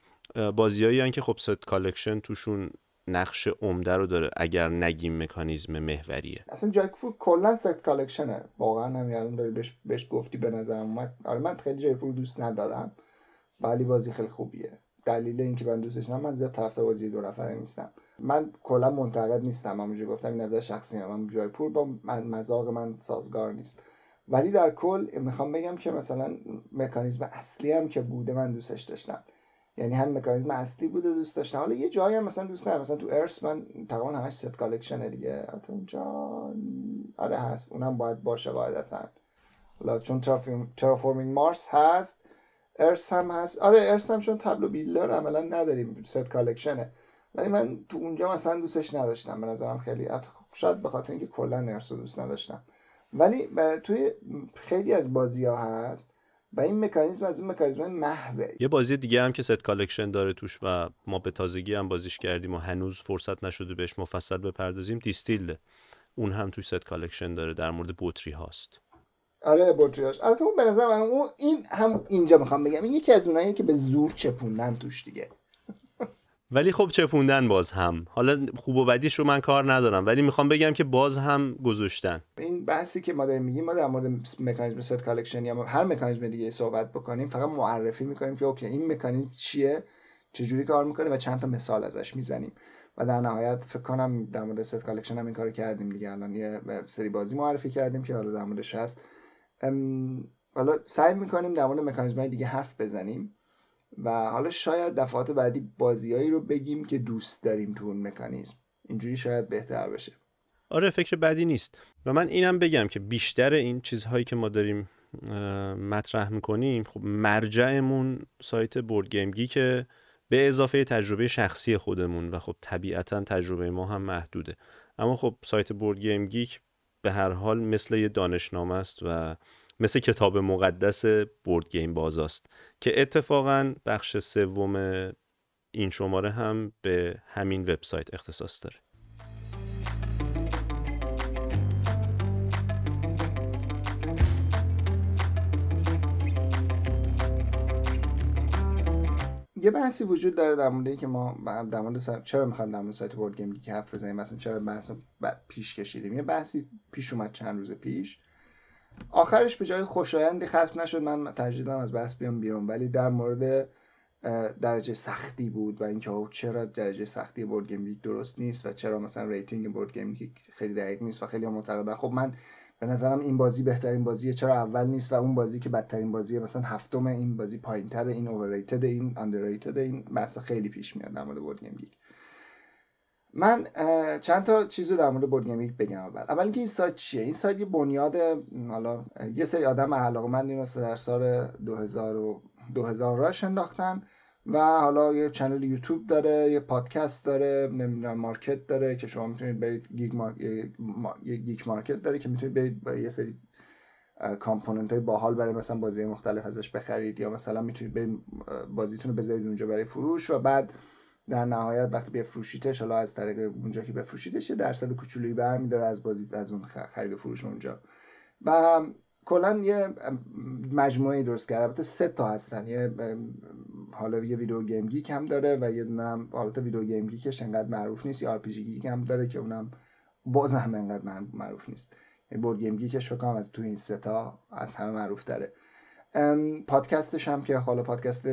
بازیهایی که خب set collection توشون نقش عمده رو داره اگر نگیم مکانیزم محوریه. اصلا Jaipur کلا set collection ه. واقعا هم داری بهش, بهش گفتی به نظرم اومد. آره من خیلی Jaipur دوست ندارم ولی بازی خیلی خوبیه. دلیل اینکه من دوستش ندارم من زیاد طرفدار بازی دو نفره نیستم. من کلا منتقد نیستم همونجوری گفتم این نظر شخصی هم. من Jaipur با مذاق من سازگار نیست. ولی در کل می‌خوام بگم که مثلا مکانیزم اصلی هم که بوده من دوستش داشتم. یعنی هم مکانیزم اصلی بوده دوست داشتم. حالا یه جایی هم مثلا دوست ندارم. مثلا تو Ares من تقریبا همش set collection دیگه. البته اونجا آره هست. اونم باید باشه قاعدتا. حالا چون Terraforming Mars هست Ares هم هست. آره Ares هم چون tableau builder عملا نداریم. set collection ه ولی من تو اونجا مثلا دوستش نداشتم. به نظرم خیلی شاید به خاطر اینکه کلا رو دوست نداشتم. ولی توی خیلی از بازی ها هست. و این مکانیزم از اون مکانیزم محوه. یه بازی دیگه هم که set collection داره توش و ما به تازگی هم بازیش کردیم و هنوز فرصت نشده بهش مفصل بپردازیم Distilled ه. اون هم توش set collection داره در مورد بطری هاست. آره بطری هاست. البته اون به نظر من اون این هم اینجا می‌خوام بگم این یکی از اوناییه که به زور چپوندن توش دیگه. ولی خب چپوندن باز هم. حالا خوب و بدیش رو من کار ندارم ولی می‌خوام بگم که باز هم گذاشتن. این بحثی که ما داریم میگیم ما در مورد مکانیزم set collection یا هر مکانیزم دیگه صحبت بکنیم فقط معرفی می‌کنیم که okay این مکانیزم چیه چجوری کار می‌کنه و چند تا مثال ازش می‌زنیم. و در نهایت فکر کنم در مورد set collection هم این کارو کردیم دیگه. الان یه سری بازی معرفی کردیم که حالا در موردش هست. حالا سعی می‌کنیم در مورد مکانیزم دیگه حرف بزنیم. و حالا شاید دفعات بعدی بازیایی رو بگیم که دوست داریم تو اون مکانیزم. اینجوری شاید بهتر بشه. آره فکر بدی نیست. و من اینم بگم که بیشتر این چیزهایی که ما داریم مطرح می‌کنیم خب مرجعمون سایت BoardGameGeek به اضافه تجربه شخصی خودمون و خب طبیعتا تجربه ما هم محدوده. اما خب سایت BoardGameGeek به هر حال مثل یه دانشنامه است و مثل کتاب مقدس board game بازاست که اتفاقا بخش سوم این شماره هم به همین وبسایت اختصاص داره. یه بحثی وجود داره در مورد اینکه ما در مورد چرا می‌خوایم در مورد سایت BoardGameGeek حرف بزنیم؟ مثلا چرا بحث پیش کشیدیم؟ یه بحثی پیش اومد چند روز پیش. آخرش به جای خوشایندی ختم نشد من ترجیح از بحث بیام بیرون. ولی در مورد درجه سختی بود و اینکه چرا درجه سختی board game درست نیست و چرا مثلا rating board game خیلی دقیق نیست و خیلی معتقدن. خب من به نظرم این بازی بهترین بازیه چرا اول نیست و اون بازی که بدترین بازیه مثلا هفتم این بازی پایینتر این overrated این underrated این بحث خیلی پیش میاد در مورد board game من چند تا چیزو در مورد game بگم اول. اول اینکه این سایت چیه؟ این سایت یه بنیاد حالا یه سری آدم علاقمند اینو در سال 2000 و 2000 راش انداختن و حالا یه channel YouTube داره یه پادکست داره نمی‌دونم market داره که شما می‌تونید برید Geek یه Geek Market داره که می‌تونید برید با یه سری component های باحال برای مثلا بازی مختلف ازش بخرید یا مثلا می‌تونید برید بازیتون رو بذارید اونجا برای فروش و بعد در نهایت وقتی بفروشیدش حالا از طریق اونجا که بفروشیدش یه درصد کوچولویی برمیداره از بازی از اون خرید فروش اونجا. و کلا یه مجموعه درست کرده. البته سه تا هستن. یه حالا یه VideoGameGeek هم داره و یه دونه هم البته VideoGameGeek ش انقدر معروف نیست. یه RPGGeek هم داره که اونم باز هم انقدر معروف نیست. یعنی BoardGameGeek ش فکر کنم از تو این سه تا از همه معروف داره پادکستش هم که حالا پادکست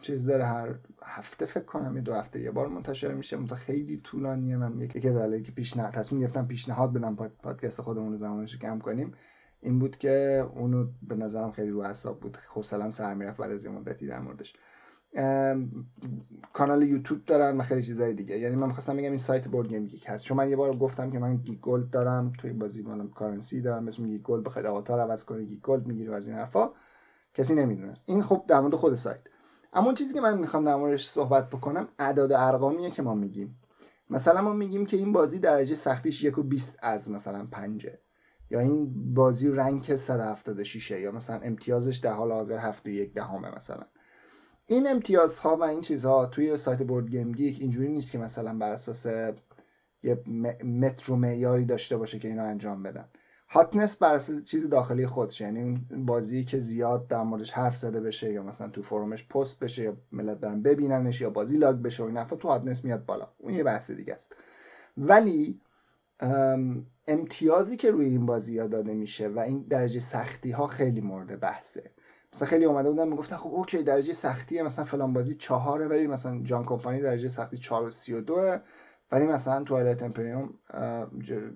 چیز داره هر هفته فکر کنم یه دو هفته یه بار منتشر میشه منتها خیلی طولانیه. من یکی که دلیلی که پیشنهاد تصمیم گرفتم پیشنهاد بدم پادکست خودمون رو زمانش کم کنیم این بود که اونو به نظرم خیلی رو اعصاب بود. حوصله‌ام سر می‌رفت بعد از یه مدتی در موردش. کانال یوتیوب دارن و خیلی چیزای دیگه. یعنی من می‌خواستم بگم این سایت Board Game Geek هست. چون من یه بار گفتم که من Geek Gold دارم توی بازی من currency دارم اسم Geek Gold بخواید آواتار عوض کنی Geek Gold می‌گیری از این حرفا. کسی نمی‌دونست. این خب در مورد خود سایت. اما اون چیزی که من می‌خوام در موردش صحبت بکنم اعداد ارقامیه که ما میگیم. مثلا ما میگیم که این بازی درجه سختیش یک و 20 از مثلا پنجه. یا این بازی rank 176 یا مثلا امتیازش در حال حاضر 7 و یک دهمه مثلا. این امتیازها و این چیزها توی سایت Board Game Geek اینجوری نیست که مثلا بر اساس یه متر و معیاری داشته باشه که اینو انجام بدن. هاتنس بر چیز داخلی خودش یعنی اون بازی که زیاد در موردش حرف زده بشه یا مثلا تو فرومش پست بشه یا ملت برن ببیننش یا بازی لاگ بشه و این تو هاتنس میاد بالا. اون یه بحث دیگه است. ولی امتیازی که روی این بازی ها داده میشه و این درجه سختی ها خیلی مورد بحثه. مثلا خیلی اومده بودن می‌گفتن خب اوکی درجه سختی مثلا فلان بازی چهاره ولی مثلا جان کمپانی درجه سختی 4 و 32 ولی مثلا Twilight Imperium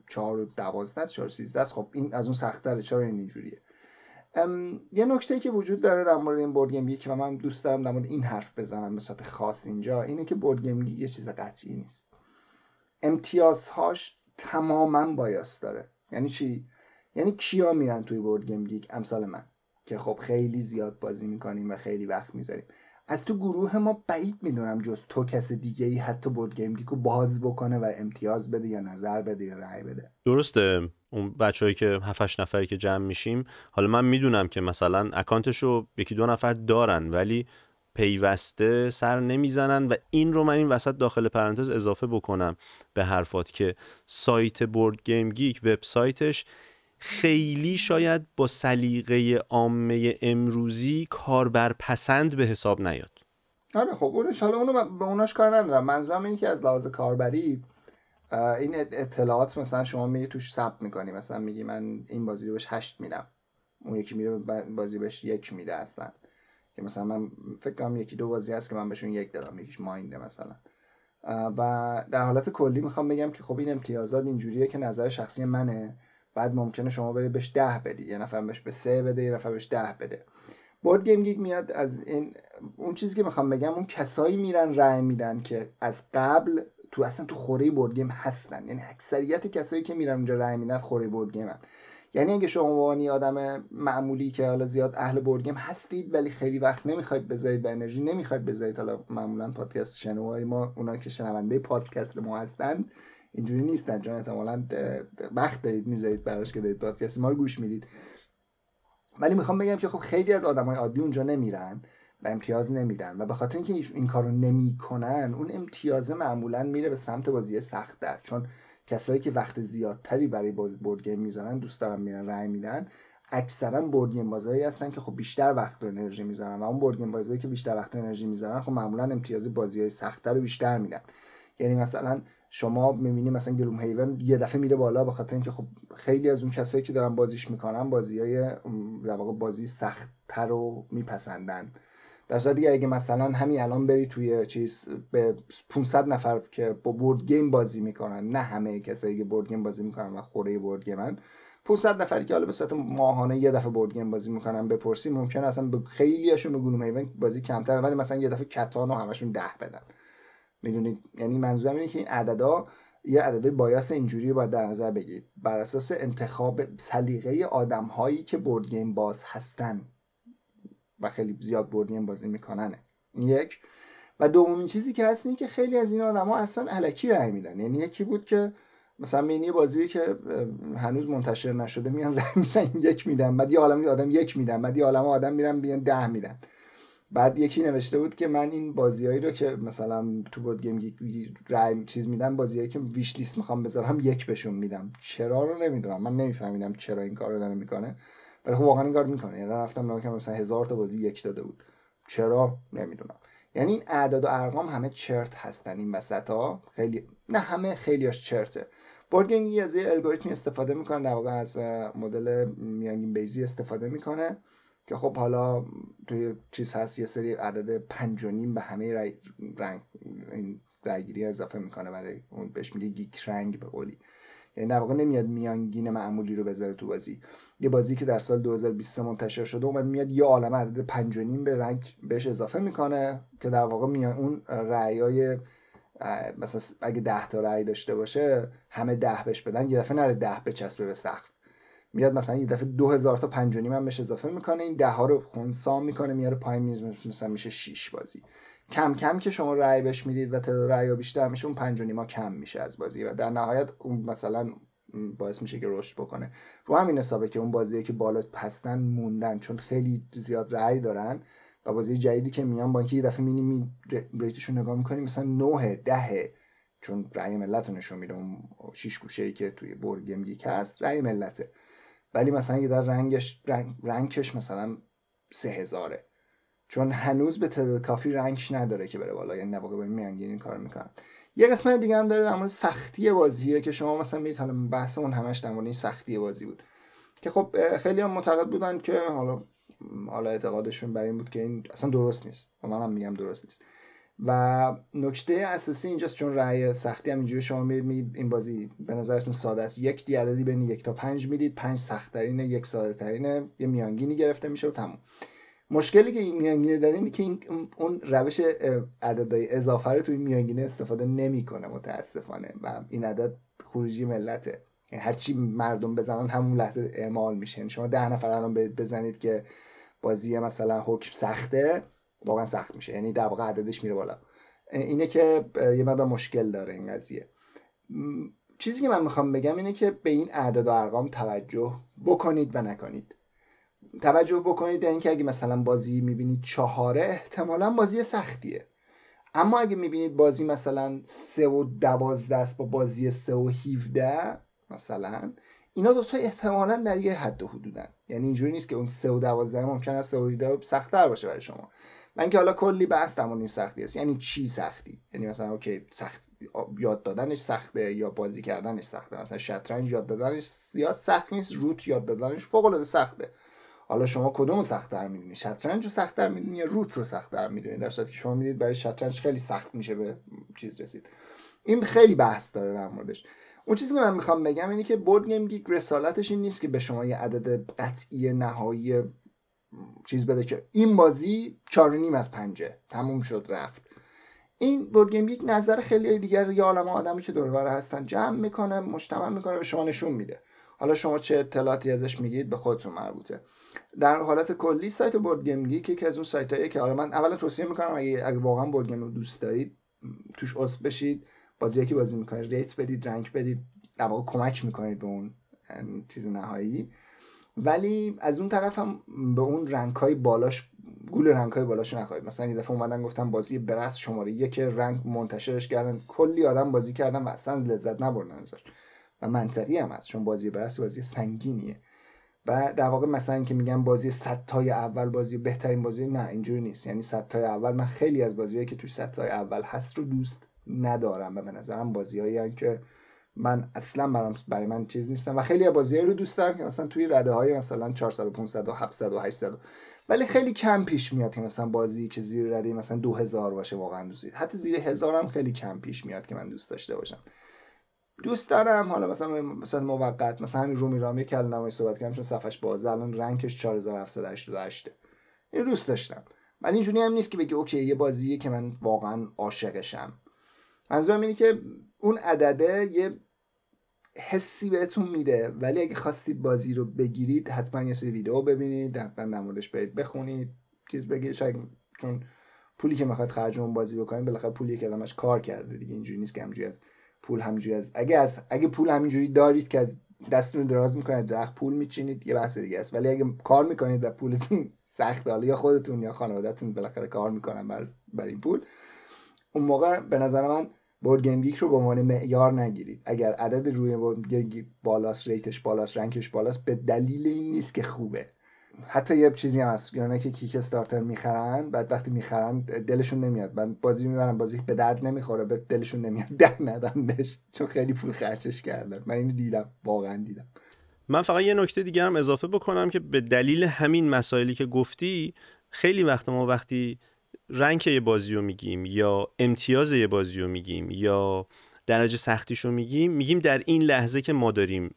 4 و 12 4 و 13 است خب این از اون سخت‌تره چرا این اینجوریه؟ یه نکته که وجود داره در مورد این board game که من دوست دارم در مورد این حرف بزنم به صورت خاص اینجا اینه که board game یه چیز قطعی نیست. امتیازهاش تماما bias داره. یعنی چی؟ یعنی کیا میرن توی Board Game Geek امثال من. که خب خیلی زیاد بازی می‌کنیم و خیلی وقت می‌ذاریم. از تو گروه ما بعید می‌دونم جز تو کس دیگه ای حتی Board Game Geek و باز بکنه و امتیاز بده یا نظر بده یا رأی بده. درسته. اون بچه‌هایی که 7 نفری که جمع میشیم حالا من می‌دونم که مثلا account شو یکی دو نفر دارن ولی پیوسته سر نمی‌زنن و این رو من این وسط داخل پرانتز اضافه بکنم به حرفات که سایت Board Game Geek وبسایتش خیلی شاید با سلیقه عامه امروزی کاربر پسند به حساب نیاد. آره خب اونش حالا اونو به اوناش کار ندارم. منظورم اینه که از لحاظ کاربری این اطلاعات مثلا شما میگی توش ثبت می‌کنی. مثلا میگی من این بازی رو بهش هشت میدم. اون یکی میره بازی بهش یک میده اصلا. که مثلا من فکر کنم یکی دو بازی هست که من بهشون یک دادم. یکیش ماینده مثلا. و در حالت کلی می‌خوام بگم که خب این امتیازات اینجوریه که نظر شخصی منه. بعد ممکنه شما برید بهش ده بدی. یه نفر بهش به سه بده یه نفر بهش ده بده. Board Game Geek میاد از این اون چیزی که می‌خوام بگم اون کسایی میرن رأی میدن که از قبل تو اصلا تو خوره board game هستن. یعنی اکثریت کسایی که میرن اونجا رأی میدن خوره board game ان یعنی اگه شما عنوانی آدم معمولی که حالا زیاد اهل board game هستید ولی خیلی وقت نمی‌خواید بذارید و انرژی نمی‌خواید بذارید. حالا معمولا پادکست شنوای ما اونا که شنونده پادکست ما هستند اینجوری نیستن. چون احتمالا وقت دارید می‌ذارید براش که دارید پادکست ما رو گوش می‌دید. ولی می‌خوام بگم که خب خیلی از آدمای عادی اونجا نمیرن و امتیاز نمیدن و به خاطر اینکه این کارو نمی‌کنن اون امتیاز معمولا میره به سمت بازی سخت‌تر. چون کسایی که وقت زیادتری برای board game می‌ذارن دوست دارن میرن رای میدن. اکثرا board game بازایی هستن که خب بیشتر وقت و انرژی می‌ذارن و اون board game بازایی که بیشتر وقت و انرژی می‌ذارن خب معمولا امتیاز بازی های سختتر رو بیشتر میدن. یعنی مثلا شما می‌بینی مثلا Gloomhaven یه دفعه میره بالا به خاطر اینکه خب خیلی از اون کسایی که دارن بازیش می‌کنن بازی های در واقع بازی سختتر رو میپسندن. در صورتی اگه مثلا همین الان بری توی چیز به 500 نفر که با board game بازی می‌کنن نه همه کسایی که board game بازی می‌کنن و خوره board game ان 500 نفری که حالا به صورت ماهانه یه دفعه board game بازی می‌کنن بپرسی ممکن اصلا به خیلیاشون به Gloomhaven بازی کمتر ولی مثلا یه دفعه Catan و همشون ده بدن. می‌دونید؟ یعنی منظورم اینه که این عددا یه عدد bias اینجوری باید در نظر بگیرید. بر اساس انتخاب سلیقه آدم هایی که board game باز هستن. و خیلی زیاد board game بازی می‌کنن. یک. و دومین چیزی که هست اینه که خیلی از این ها اصلا الکی رای میدن. یعنی یکی بود که مثلا مینی بازی که هنوز منتشر نشده میان رای میدن یک میدن بعد یه عالم آدم یک میدن بعد یه عالم آدم میرن بیان ده میدن. بعد یکی نوشته بود که من این بازیایی رو که مثلا تو board game رای چیز میدم بازیایی که ویش لیست می‌خوام بذارم یک بهشون میدم. چرا رو نمی‌دونم. من نمیفهمیدم چرا این کار رو داره می‌کنه. ولی خب واقعا این کار می‌کنه. یعنی رفتم نگاه مثلا هزار تا بازی یک داده بود. چرا؟ نمی‌دونم. یعنی این اعداد و ارقام همه چرت هستن این وسط خیلی نه همه خیلیاش چرته. بورد گیم از یه الگوریتمی استفاده می‌کنه در واقع از مدل میانگین بیزی استفاده می‌کنه. که خب حالا توی چیز هست یه سری عدد پنج و نیم به همه رای رنگ این رایگیری اضافه می‌کنه برای اون بهش میگه گیک رنگ به قولی. یعنی در واقع نمیاد میانگین معمولی رو بذاره تو بازی. یه بازی که در سال 2020 منتشر شده اومد میاد یه عالم عدد پنج و نیم به رنگ بهش اضافه می‌کنه که در واقع میان اون رأیای مثلا اگه ده تا رأی داشته باشه همه ده بهش بدن یه دفعه نره ده بچسبه به سقف. میاد مثلا یه دفعه دو هزار تا پنج و هم اضافه می‌کنه این ده ها رو خونسا می‌کنه میاره پایین مثلا میشه 6 بازی. کم کم که شما رأی بهش می‌دید و تعداد رأی بیشتر میشه اون پنج و کم میشه از بازی. و در نهایت اون مثلا باعث میشه که رشد بکنه. رو همین حسابه که اون بازی که بالا هستن موندن چون خیلی زیاد رأی دارن و بازی جدیدی که میان با اینکه یه دفعه مینی می ریتشون نگاه می‌کنیم مثلا 9 ده چون رأی ملت رو نشون میده. اون شیش گوشه ای که توی بورد گیم هست رأی ملته. ولی مثلا یه در رنگش رنگ، رنگش مثلا سه هزاره. چون هنوز به تعداد کافی رنگش نداره که بره بالا. یعنی نواقع به میانگین این کار می‌کنن. یه قسمت دیگه هم داره در مورد سختی بازیه که شما مثلا میرید حالا بحث اون همش در مورد این سختی بازی بود. که خب خیلی هم معتقد بودن که حالا حالا اعتقادشون بر این بود که این اصلا درست نیست. و من میگم درست نیست. و نکته اساسی اینجاست چون رأی سختی هم اینجوری شما میرید این بازی به نظرتون ساده است. یک دی عددی بین یک تا پنج می‌دید پنج سخت ترینه یک ساده ترینه یه میانگینی گرفته میشه و تموم. مشکلی که این میانگینه داره اینه که این اون روش عددهای اضافه رو توی میانگینه استفاده نمی‌کنه متاسفانه. و این عدد خروجی ملته. یعنی هرچی مردم بزنن همون لحظه اعمال میشه. یعنی شما ده نفر الان بزنید که بازی مثلا حکم سخته واقعا سخت میشه. یعنی در واقع عددش میره بالا. اینه که یه مقدار مشکل داره این قضیه. چیزی که من می‌خوام بگم اینه که به این اعداد و ارقام توجه بکنید و نکنید. توجه بکنید در اینکه اگه مثلا بازی می‌بینید چهاره احتمالا بازی سختیه. اما اگه می‌بینید بازی مثلا سه و دوازده است با بازی سه و هیوده مثلا اینا دوتا احتمالا در یه حد و حدودن. یعنی اینجوری نیست که اون سه و دوازده ممکن است سه و هیوده سختتر باشه برای شما. من که حالا کلی بحث در این سختی است. یعنی چی سختی؟ یعنی مثلا اوکی سخت یاد دادنش سخته یا بازی کردنش سخته؟ مثلا شطرنج یاد دادنش زیاد سخت نیست روت یاد دادنش فوق العاده سخته. حالا شما کدوم سختتر می‌دونی؟ شطرنج رو سختتر می‌دونی یا Root رو سختتر می‌دونی؟ در که شما می‌دید برای شطرنج خیلی سخت میشه به چیز رسید. این خیلی بحث داره در موردش. اون چیزی که من می‌خوام بگم اینه که Board Game Geek رسالتش این نیست که به شما یه عدد قطعی نهایی چیز بده که این بازی چار نیم از پنجه. تموم شد رفت. این board game یک نظر خیلی دیگر یه عالم آدمی که دور هستن. جمع می‌کنه مجتمع می‌کنه به شما نشون میده. حالا شما چه اطلاعاتی ازش میگید به خودتون مربوطه. در حالت کلی سایت board game که از اون سایت که حالا من اولا توصیه می‌کنم اگه, اگه واقعا board game رو دوست دارید توش عضو بشید. بازی که بازی می‌کنید. rate بدید rank بدید در واقع کمک می‌کنید به اون چیز نهایی. ولی از اون طرف هم به اون rank های بالاش گول rank های بالاش نخورید. مثلا یه دفعه اومدن گفتم بازی Brass شماره یک rank منتشرش کردن. کلی آدم بازی کردن و اصلا لذت نبردن ازش. و منطقی هم هست چون بازی برس بازی سنگینیه. و در واقع مثلا اینکه میگم بازی صد تای اول بازی بهترین بازی نه اینجوری نیست. یعنی صد تای اول من خیلی از بازیهایی که توی صد تای اول هست رو دوست ندارم. و به نظرم بازیهایی که من اصلا برام برای من چیز نیستم و خیلی بازی رو دوست دارم که مثلا توی رده های مثلا 400 و 500 و 700 و 800 ولی خیلی کم پیش میاد که مثلا بازی که زیر رده مثلا 2000 باشه واقعا دوست حتی زیر 1000 هم خیلی کم پیش میاد که من دوست داشته باشم. دوست دارم حالا مثلا مثلا موقت مثلا همین رومی رامی که الان صحبت کردم چون صفحش بازه الان رنکش 4788 اینو دوست داشتم. ولی اینجوری هم نیست که بگی اوکی یه بازیه که من واقعا عاشقشم. منظورم اینه که اون عدده یه حسی بهتون میده ولی اگه خواستید بازی رو بگیرید حتما یه سری ویدیو ببینید حتما در موردش برید بخونید چیز بگیرید. شاید چون پولی که می‌خواد خرج اون بازی بکنید بالاخره پولی که آدمش کار کرده دیگه اینجوری نیست که همینجوری از پول همینجوری از اگه از اگه پول همینجوری دارید که از دستتون دراز می‌کنید درخت پول میچینید یه بحث دیگه است. ولی اگه کار می‌کنید و پولتون سخت حالا یا خودتون یا خانوادهتون بالاخره کار می‌کنن بر, بر این پول. اون موقع به نظر من Board Game Geek رو به عنوان معیار نگیرید. اگر عدد روی بالاست rate ش بالاست rank ش بالاست به دلیل این نیست که خوبه. حتی یه چیزی هم هست. یعنی که Kickstarter می‌خرن بعد وقتی می‌خرن دلشون نمیاد. من بازی می‌برن بازی به درد نمی‌خوره به دلشون نمیاد. ده ندم بهش. چون خیلی پول خرجش کردن. من اینو دیدم. واقعا دیدم. من فقط یه نکته دیگر هم اضافه بکنم که به دلیل همین مسائلی که گفتی خیلی وقت ما وقتی رنک یه بازی رو میگیم یا امتیاز یه بازی رو میگیم یا درجه سختیش رو میگیم میگیم در این لحظه که ما داریم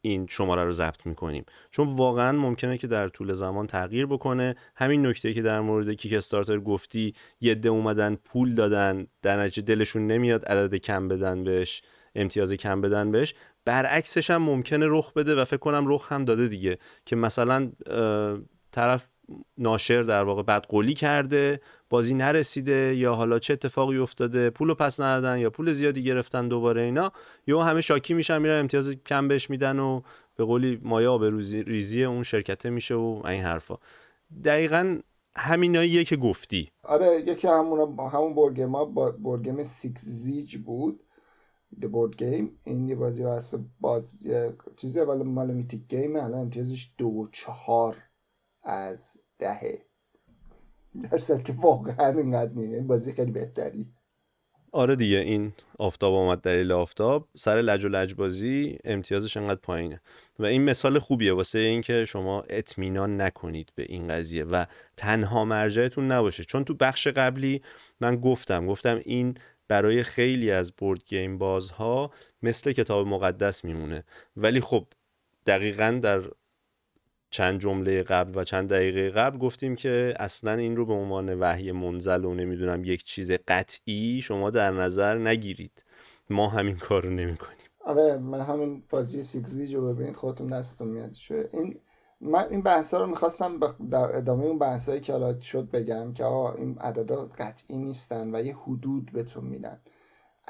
این شماره رو ضبط می‌کنیم. چون واقعا ممکنه که در طول زمان تغییر بکنه. همین نکته که در مورد کیک استارتر گفتی یه اومدن پول دادن در نتیجه دلشون نمیاد عدد کم بدن بهش امتیاز کم بدن بهش. برعکسش هم ممکنه رخ بده و فکر کنم رخ هم داده دیگه. که مثلا طرف ناشر در واقع بدقولی کرده بازی نرسیده یا حالا چه اتفاقی افتاده پولو پس ندادن یا پول زیادی گرفتن دوباره اینا یا همه شاکی میشن میرن امتیاز کم بهش میدن و به قولی به ریزی اون شرکته میشه و این حرفا. دقیقا همیناییه که گفتی. آره یکی همون همون بورد ما board game Six Siege بود The Board Game. این یه بازی واسه باز چیزی ولی مال Mythic Game الان امتیازش دو و چهار. از دهه. درصد که واقعا اینقدر این بازی خیلی بهتری. آره دیگه این آفتاب آمد دلیل آفتاب. سر لج و لج بازی امتیازش انقدر پایینه. و این مثال خوبیه. واسه اینکه شما اطمینان نکنید به این قضیه و تنها مرجعتون نباشه. چون تو بخش قبلی من گفتم گفتم این برای خیلی از بورد گیم بازها مثل کتاب مقدس میمونه. ولی خب دقیقا در چند جمله قبل و چند دقیقه قبل گفتیم که اصلا این رو به عنوان وحی منزل و نمی‌دونم یک چیز قطعی شما در نظر نگیرید. ما همین کار رو نمی کنیم آره من همین بازی سیکزیج رو ببینید خودتون دستتون میاد. این من این بحث رو می‌خواستم در ادامه اون بحثایی که حالا شد بگم که آقا این عددا قطعی نیستن و یه حدود بهتون میدن.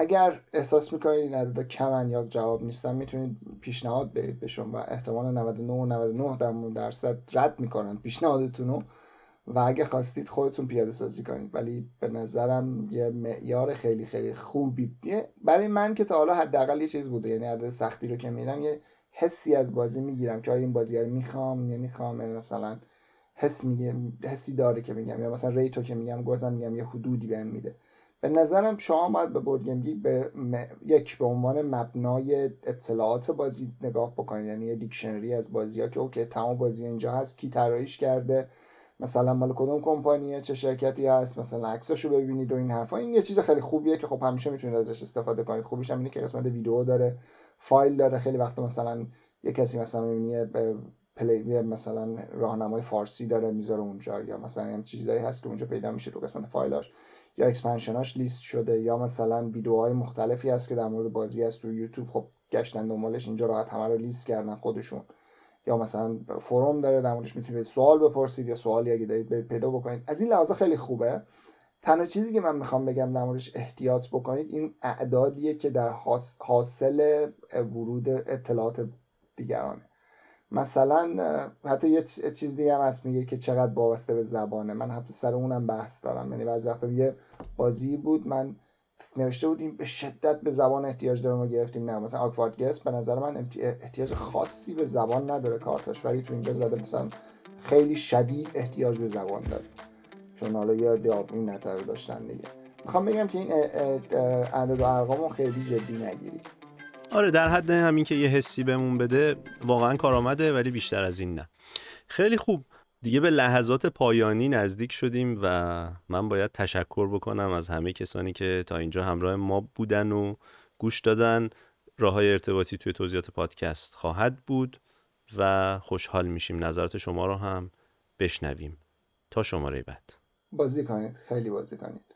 اگر احساس می‌کنید این عددا کمن یا جواب نیستن می‌تونید پیشنهاد بدید بهشون و احتمال 99 و 99 درصد رد می‌کنن پیشنهادتون رو و اگه خواستید خودتون پیاده سازی کنید. ولی به نظرم یه معیار خیلی خیلی خوبی برای من که تا حالا حداقل یه چیز بوده. یعنی عدد سختی رو که میدم یه حسی از بازی می‌گیرم که آیا این بازی رو می‌خوام نمی‌خوام. یعنی مثلا حس میگه حسی داره که میگم. یا مثلا ریتو که میگم گوزم میگم یه حدودی بهم میده. به نظرم شما باید به بورد به یک به عنوان مبنای اطلاعات بازی نگاه بکنید. یعنی یه دیکشنری از بازی ها که اوکی تمام بازی اینجا هست کی طراحیش کرده مثلا مال کدوم کمپانیه چه شرکتی هست مثلا عکساشو ببینید و این حرفا. این یه چیز خیلی خوبیه که خب همیشه می‌تونید ازش استفاده کنید. خوبیش هم اینه که قسمت ویدیو داره فایل داره. خیلی وقت مثلا یه کسی مثلا می‌بینی play مثلا راهنمای فارسی داره می‌ذاره اونجا یا مثلا هم چیزایی هست که اونجا پیدا میشه تو قسمت فایلاش. یا expansion اش لیست شده یا مثلا ویدیوهای مختلفی هست که در مورد بازی هست تو یوتیوب. خب گشتن دنبالش اینجا راحت همه رو لیست کردن خودشون. یا مثلا forum داره در موردش می‌تونید سوال بپرسید یا سوالی اگه دارید برید پیدا بکنید. از این لحاظا خیلی خوبه. تنها چیزی که من می‌خوام بگم در موردش احتیاط بکنید این اعدادیه که در حاصل ورود اطلاعات دیگرانه. مثلا حتی یه چیز دیگه هم هست میگه که چقدر وابسته به زبانه. من حتی سر اونم بحث دارم. یعنی بعضی وقتا یه بازی بود من نوشته بود این به شدت به زبان احتیاج داره ما گرفتیم. نه مثلا آکوارد گست به نظر من احتیاج خاصی به زبان نداره کارتاش. ولی تو اینجا زده مثلا خیلی شدید احتیاج به زبان داره. چون حالا یه دیابی نتر داشتن دیگه. می‌خوام بگم که این عدد و ارقامو خیلی جدی نگیرید. آره در حد همین که یه حسی بهمون بده واقعا کارآمده ولی بیشتر از این نه. خیلی خوب. دیگه به لحظات پایانی نزدیک شدیم و من باید تشکر بکنم از همه کسانی که تا اینجا همراه ما بودن و گوش دادن. راه های ارتباطی توی توضیحات پادکست خواهد بود و خوشحال میشیم نظرات شما رو هم بشنویم. تا شماره بعد. بازی کنید. خیلی بازی کنید.